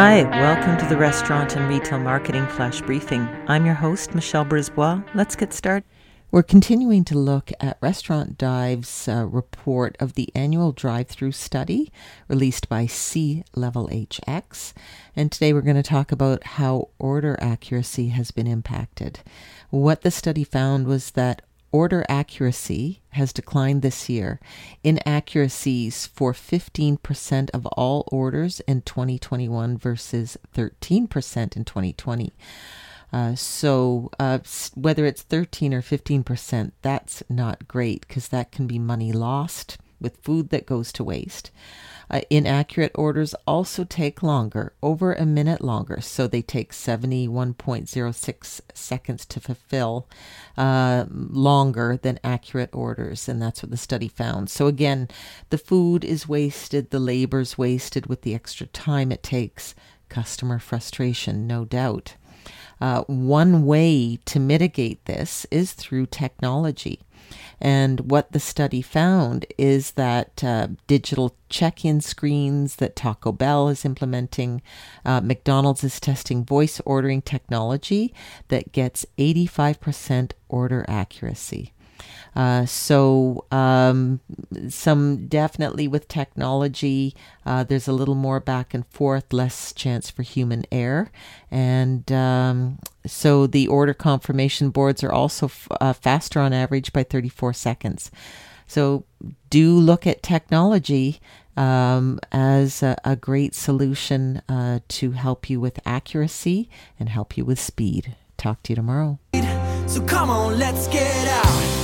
Hi, welcome to the Restaurant and Retail Marketing Flash Briefing. I'm your host, Michelle Brisbois. Let's get started. We're continuing to look at Restaurant Dive's uh, report of the annual drive through study released by C Level HX. And today we're going to talk about how order accuracy has been impacted. What the study found was that order accuracy has declined this year. Inaccuracies for 15% of all orders in 2021 versus 13% in 2020. Uh, so uh, whether it's 13 or 15 percent, that's not great because that can be money lost with food that goes to waste. Uh, inaccurate orders also take longer, over a minute longer, so they take 71.06 seconds to fulfill, uh, longer than accurate orders, and that's what the study found. So, again, the food is wasted, the labor's wasted with the extra time it takes. Customer frustration, no doubt. Uh, one way to mitigate this is through technology. And what the study found is that uh, digital check in screens that Taco Bell is implementing, uh, McDonald's is testing voice ordering technology that gets 85% order accuracy. Uh, so um, some definitely with technology, uh, there's a little more back and forth, less chance for human error, and um, so the order confirmation boards are also f- uh, faster on average by 34 seconds. So do look at technology um, as a, a, great solution uh, to help you with accuracy and help you with speed. Talk to you tomorrow. So come on, let's get out.